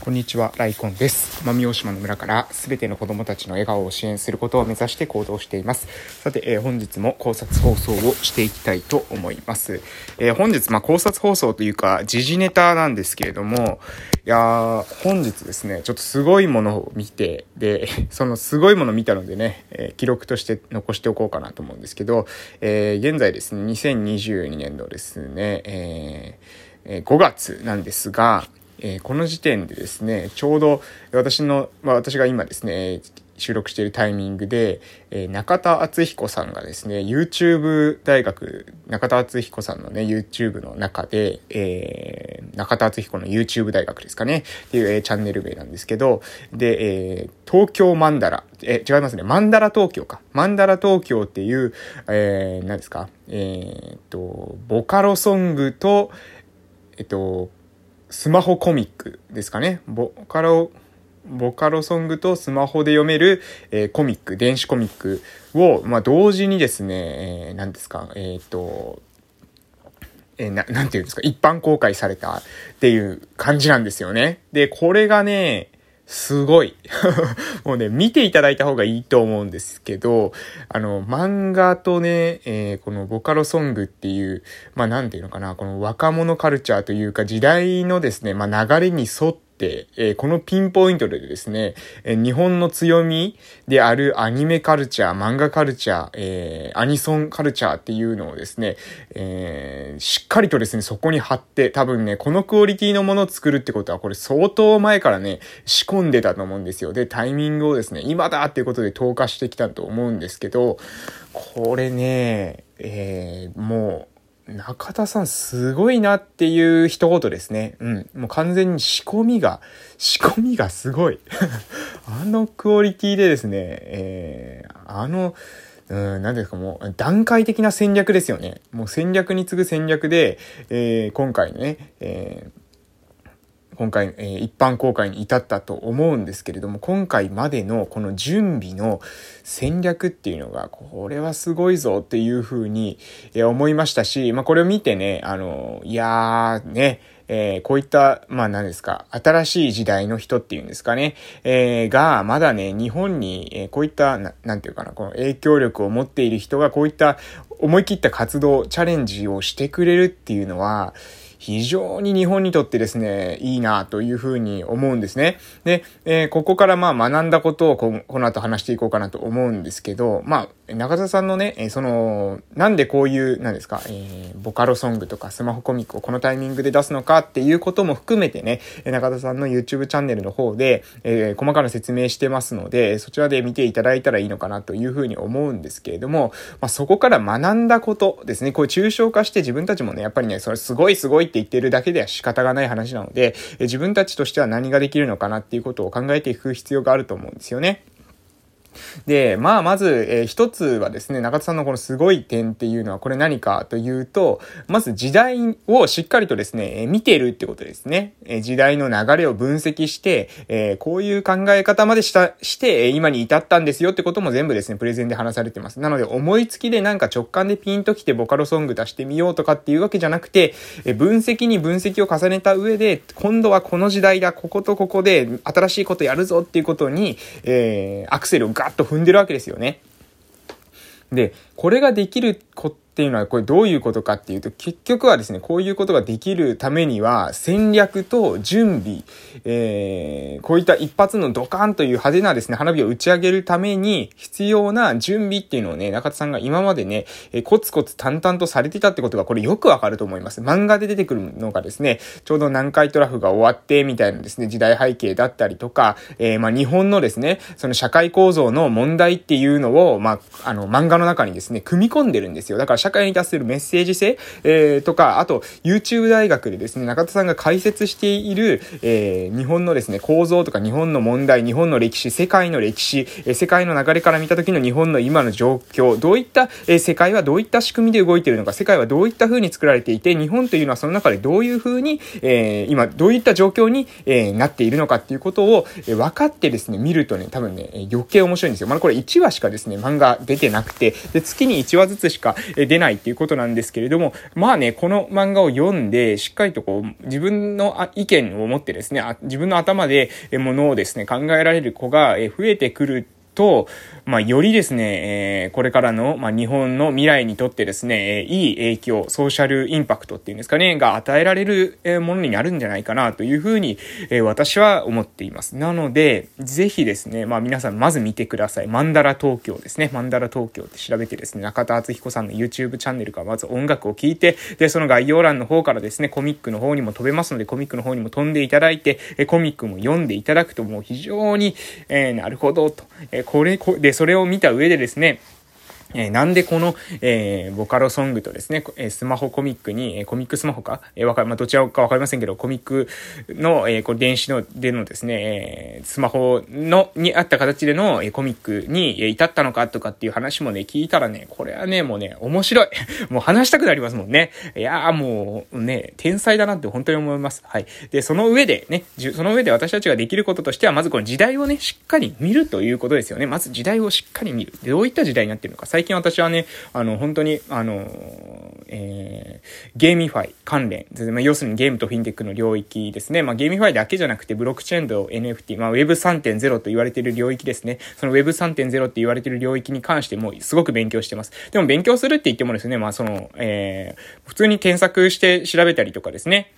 こんにちは、ライコンです。奄美大島の村からすべての子供たちの笑顔を支援することを目指して行動しています。さて、えー、本日も考察放送をしていきたいと思います。えー、本日、まあ、考察放送というか、時事ネタなんですけれども、いや、本日ですね、ちょっとすごいものを見て、で、そのすごいものを見たのでね、えー、記録として残しておこうかなと思うんですけど、え現在ですね、2022年度ですね、え5月なんですが、えー、この時点でですね、ちょうど私の、まあ、私が今ですね、収録しているタイミングで、えー、中田敦彦さんがですね、YouTube 大学、中田敦彦さんのね、YouTube の中で、えー、中田敦彦の YouTube 大学ですかね、っていう、えー、チャンネル名なんですけど、で、えー、東京マンダラ、え、違いますね、マンダラ東京か。マンダラ東京っていう、えー、何ですか、えー、っと、ボカロソングと、えっと、スマホコミックですかね。ボカロ、ボカロソングとスマホで読める、えー、コミック、電子コミックを、まあ、同時にですね、えー、何ですか、えっ、と、えー、な、なんていうんですか、一般公開されたっていう感じなんですよね。で、これがね、すごい。もうね、見ていただいた方がいいと思うんですけど、あの、漫画とね、えー、このボカロソングっていう、まあなんていうのかな、この若者カルチャーというか時代のですね、まあ流れに沿って、えー、このピンポイントでですね、えー、日本の強みであるアニメカルチャー、漫画カルチャー、えー、アニソンカルチャーっていうのをですね、えー、しっかりとですね、そこに貼って、多分ね、このクオリティのものを作るってことは、これ相当前からね、仕込んでたと思うんですよ。で、タイミングをですね、今だっていうことで投下してきたと思うんですけど、これね、えー、もう、中田さんすごいなっていう一言ですね。うん。もう完全に仕込みが、仕込みがすごい。あのクオリティでですね、えー、あの、うん、何ですか、もう、段階的な戦略ですよね。もう戦略に次ぐ戦略で、えー、今回ね、えー今回、えー、一般公開に至ったと思うんですけれども、今回までのこの準備の戦略っていうのが、これはすごいぞっていうふうに、えー、思いましたし、まあこれを見てね、あの、いやーね、えー、こういった、まあ何ですか、新しい時代の人っていうんですかね、えー、が、まだね、日本に、えー、こういったな、なんていうかな、この影響力を持っている人が、こういった思い切った活動、チャレンジをしてくれるっていうのは、非常に日本にとってですね、いいなというふうに思うんですね。で、えー、ここからまあ学んだことをこの後話していこうかなと思うんですけど、まあ、中田さんのね、えその、なんでこういう、なんですか、えー、ボカロソングとかスマホコミックをこのタイミングで出すのかっていうことも含めてね、中田さんの YouTube チャンネルの方で、えー、細かな説明してますので、そちらで見ていただいたらいいのかなというふうに思うんですけれども、まあ、そこから学んだことですね、こう抽象化して自分たちもね、やっぱりね、それすごいすごいって言ってるだけでは仕方がない話なので、え自分たちとしては何ができるのかなっていうことを考えていく必要があると思うんですよね。で、まあ、まず、えー、一つはですね、中田さんのこのすごい点っていうのは、これ何かというと、まず時代をしっかりとですね、えー、見ているってことですね。えー、時代の流れを分析して、えこういう考え方までした、して、今に至ったんですよってことも全部ですね、プレゼンで話されてます。なので、思いつきでなんか直感でピンときてボカロソング出してみようとかっていうわけじゃなくて、え分析に分析を重ねた上で、今度はこの時代だ、こことここで新しいことやるぞっていうことに、えアクセルをガッと踏んでるわけですよね。で、これができるこっていうのはこれどういうことかっていうと、結局はですね、こういうことができるためには戦略と準備、えー、こういった一発のドカンという派手なですね、花火を打ち上げるために必要な準備っていうのをね、中田さんが今までね、えー、コツコツ淡々とされてたってことがこれよくわかると思います。漫画で出てくるのがですね、ちょうど南海トラフが終わってみたいなですね、時代背景だったりとか、えー、まあ日本のですね、その社会構造の問題っていうのを、まあ、あの漫画の中にですね、組み込んでるんですよ。だから社会に出せるメッセージ性、えー、とか、あと、YouTube 大学でですね、中田さんが解説している、えー、日本のですね、構造とか日本の問題、日本の歴史、世界の歴史、えー、世界の流れから見た時の日本の今の状況、どういった、えー、世界はどういった仕組みで動いているのか、世界はどういった風に作られていて、日本というのはその中でどういう風に、えー、今、どういった状況に、えー、なっているのかっていうことを、えー、分かってですね、見るとね、多分ね、余計面白いんですよ。まあ、これ1話しかですね、漫画出てなくて、で、月に1話ずつしか、出出ないっていうことなんですけれども、まあね、この漫画を読んで、しっかりとこう、自分の意見を持ってですね、自分の頭でものをですね、考えられる子が増えてくると、まあ、よりですね、えー、これからの、まあ、日本の未来にとってですね、えー、いい影響、ソーシャルインパクトっていうんですかね、が与えられる、えものになるんじゃないかなというふうに、えー、私は思っています。なので、ぜひですね、まあ、皆さんまず見てください。マンダラ東京ですね。マンダラ東京って調べてですね、中田敦彦さんの YouTube チャンネルからまず音楽を聴いて、で、その概要欄の方からですね、コミックの方にも飛べますので、コミックの方にも飛んでいただいて、えコミックも読んでいただくともう非常に、えなるほどと、えこれ、で、それを見た上でですね、え、なんでこの、えー、ボカロソングとですね、え、スマホコミックに、え、コミックスマホか、えー、わかまあ、どちらかわかりませんけど、コミックの、えー、これ電子の、でのですね、え、スマホの、にあった形での、え、コミックに、え、至ったのかとかっていう話もね、聞いたらね、これはね、もうね、面白い。もう話したくなりますもんね。いやーもう、ね、天才だなって本当に思います。はい。で、その上でね、その上で私たちができることとしては、まずこの時代をね、しっかり見るということですよね。まず時代をしっかり見る。どういった時代になってるのか。最近私はね、あの、本当に、あの、えー、 GameFi 関連、まあ、要するにゲームとフィンテックの領域ですね。まあ、 GameFi だけじゃなくて、ブロックチェーンと NFT、まあ、Web3.0 と言われている領域ですね。その Web3.0 って言われている領域に関しても、すごく勉強してます。でも勉強するって言ってもですね、まあ、その、えー、普通に検索して調べたりとかですね、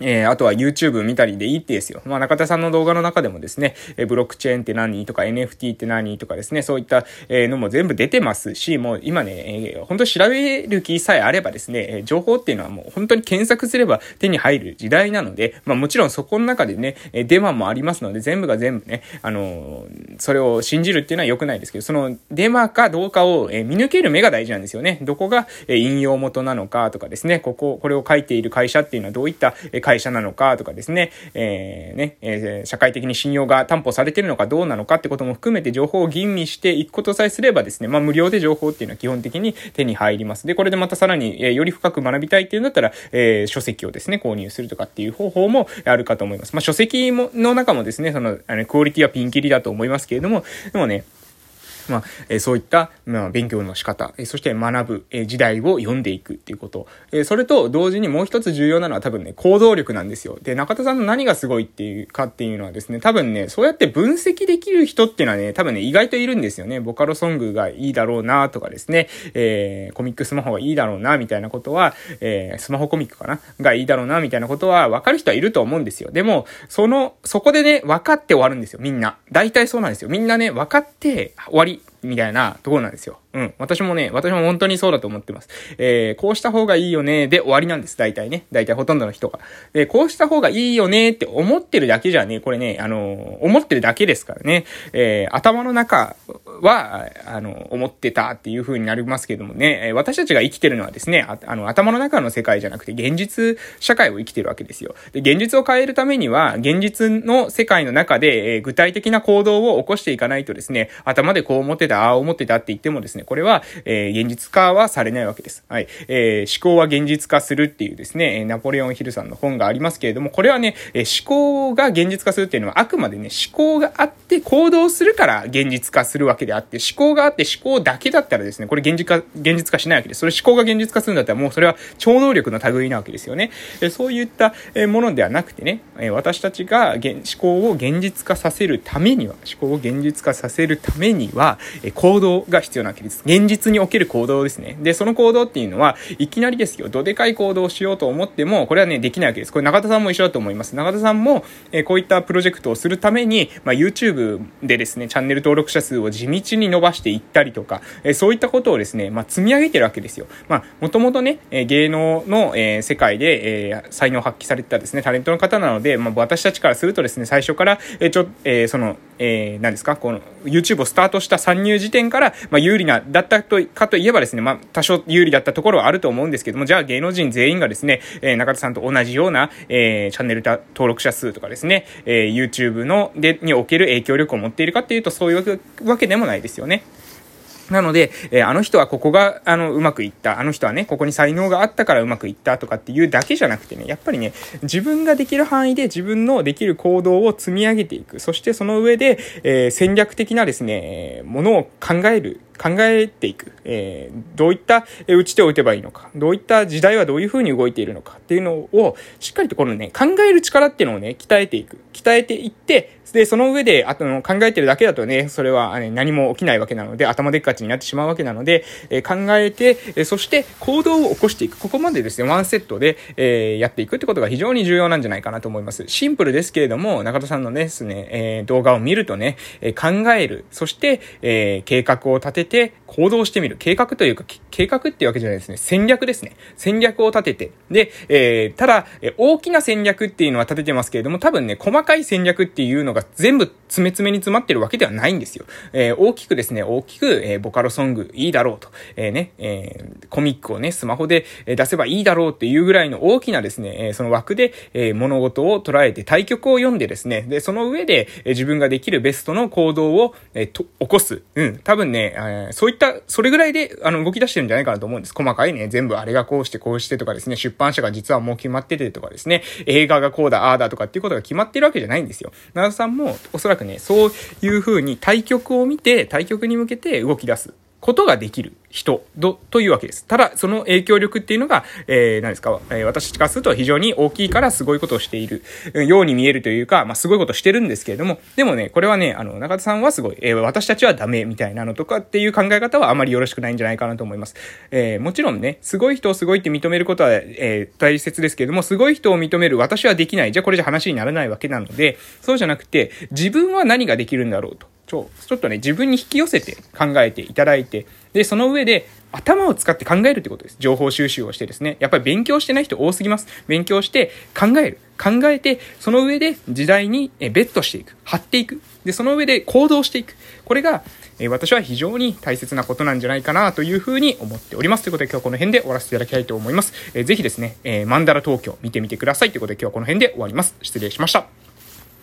えー、あとは YouTube 見たりでいいってですよ。まあ、中田さんの動画の中でもですね、えー、ブロックチェーンって何とか NFT って何とかですね、そういった、えー、のも全部出てますし、もう今ね、えー、本当調べる気さえあればですね、えー、情報っていうのはもう本当に検索すれば手に入る時代なので、まあもちろんそこの中でね、えー、デマもありますので、全部が全部ね、あの、それを信じるっていうのは良くないですけど、そのデマかどうかを、えー、見抜ける目が大事なんですよね。どこが、えー、引用元なのかとかですね、ここ、これを書いている会社っていうのはどういった会社なのかとかですね、えー、ね、えー、社会的に信用が担保されてるのかどうなのかってことも含めて情報を吟味していくことさえすればですね、まあ無料で情報っていうのは基本的に手に入ります。で、これでまたさらに、えー、より深く学びたいっていうんだったら、えー、書籍をですね、購入するとかっていう方法もあるかと思います。まあ書籍も、の中もですね、その、あの、クオリティはピンキリだと思いますけれども、でもね、まあ、えそういった、まあ、勉強の仕方、えそして学ぶ、え時代を読んでいくっていうこと。えそれと同時にもう一つ重要なのは多分ね、行動力なんですよ。で、中田さんの何がすごいっていうかっていうのはですね、多分ね、そうやって分析できる人っていうのはね、多分ね、意外といるんですよね。ボカロソングがいいだろうなとかですね、えー、コミックスマホがいいだろうなみたいなことは、えー、スマホコミックかな？がいいだろうなみたいなことは分かる人はいると思うんですよ。でも、その、そこでね、分かって終わるんですよ、みんな。大体そうなんですよ。みんなね、分かって終わり。Paris. みたいなところなんですよ。うん。私もね、私も本当にそうだと思ってます。えー、こうした方がいいよね、で終わりなんです。大体ね。大体ほとんどの人が。で、こうした方がいいよねって思ってるだけじゃね、これね、あのー、思ってるだけですからね。えー、頭の中は、あの、思ってたっていう風になりますけどもね、え私たちが生きてるのはですね、ああの、頭の中の世界じゃなくて、現実社会を生きてるわけですよ。で、現実を変えるためには、現実の世界の中で、えー、具体的な行動を起こしていかないとですね、頭でこう思ってた、ああ思ってたって言ってもですね、これは、えー、現実化はされないわけです。はい。えー、思考は現実化するっていうですね、ナポレオンヒルさんの本がありますけれども、これはね、え、思考が現実化するっていうのはあくまでね、思考があって行動するから現実化するわけであって、思考があって思考だけだったらですね、これ現実化、現実化しないわけです。それ思考が現実化するんだったらもうそれは超能力の類なわけですよね。えそういったものではなくてね、え私たちが思考を現実化させるためには、思考を現実化させるためには、行動が必要なわけです。現実における行動ですね。で、その行動っていうのは、いきなりですよ、どでかい行動をしようと思っても、これはね、できないわけです。これ中田さんも一緒だと思います。中田さんも、えこういったプロジェクトをするために、まあ、YouTube でですね、チャンネル登録者数を地道に伸ばしていったりとか、えそういったことをですね、まあ、積み上げてるわけですよ。まあ、もともとね、え芸能の、え世界で、え才能を発揮されてたですね、タレントの方なので、まあ、私たちからするとですね、最初から、えちょ、えその、えー、何ですか、この、YouTube をスタートした参入時点から、まあ、有利な、だったと、かといえばですね、まあ、多少有利だったところはあると思うんですけども、じゃあ芸能人全員がですね、えー、中田さんと同じような、えー、チャンネル登録者数とかですね、えー、YouTube の、で、における影響力を持っているかっていうと、そういうわけでもないですよね。なので、えー、あの人はここが、あの、うまくいった。あの人はね、ここに才能があったからうまくいったとかっていうだけじゃなくてね、やっぱりね、自分ができる範囲で自分のできる行動を積み上げていく。そしてその上で、えー、戦略的なですね、ものを考える。考えていく。えー、どういった打ち手を打てばいいのか。どういった時代はどういう風に動いているのかっていうのを、しっかりとこのね、考える力っていうのをね、鍛えていく。鍛えていって、で、その上で、あとの考えてるだけだとね、それは、ね、何も起きないわけなので、頭でっかちになってしまうわけなので、えー、考えて、えそして行動を起こしていく。ここまでですね、ワンセットで、えー、やっていくってことが非常に重要なんじゃないかなと思います。シンプルですけれども、中田さんのですね、えー、動画を見るとね、え考える。そして、え計画を立てて行動してみる。計画というか、計画っていうわけじゃないですね。戦略ですね。戦略を立てて。で、えただ、大きな戦略っていうのは立ててますけれども、多分ね、細かい戦略っていうのが全部詰め詰めに詰まってるわけではないんですよ。えー、大きくですね、大きく、えー、ボカロソングいいだろうと、えー、ね、えー、コミックをね、スマホで出せばいいだろうっていうぐらいの大きなですね、えその枠で、え物事を捉えて対局を読んでですね、で、その上で、え自分ができるベストの行動を、えと、起こす。うん、多分ね、えそういった、それぐらいで、あの、動き出してるんじゃないかなと思うんです。細かいね、全部あれがこうしてこうしてとかですね、出版社が実はもう決まっててとかですね、映画がこうだ、ああだとかっていうことが決まってるわけじゃないんですよ。奈良さんも、おそらくね、そういう風に対局を見て、対局に向けて動き出す。ことができる。人どというわけです。ただ、その影響力っていうのが、えー、何ですか、えー、私からすると非常に大きいからすごいことをしているように見えるというか、まあ、すごいことしてるんですけれども、でもね、これはね、あの、中田さんはすごい、えー、私たちはダメみたいなのとかっていう考え方はあまりよろしくないんじゃないかなと思います。えー、もちろんね、すごい人をすごいって認めることは、えー、大切ですけれども、すごい人を認める私はできない。じゃあこれじゃ話にならないわけなので、そうじゃなくて、自分は何ができるんだろうと。ちょ、ちょっとね、自分に引き寄せて考えていただいて、で、その上で、頭を使って考えるってことです。情報収集をしてですね。やっぱり勉強してない人多すぎます。勉強して考える。考えて、その上で時代にベットしていく。張っていく。で、その上で行動していく。これが、え私は非常に大切なことなんじゃないかなというふうに思っております。ということで今日はこの辺で終わらせていただきたいと思います。えー、ぜひですね、えー、マンダラ東京見てみてください。ということで今日はこの辺で終わります。失礼しました。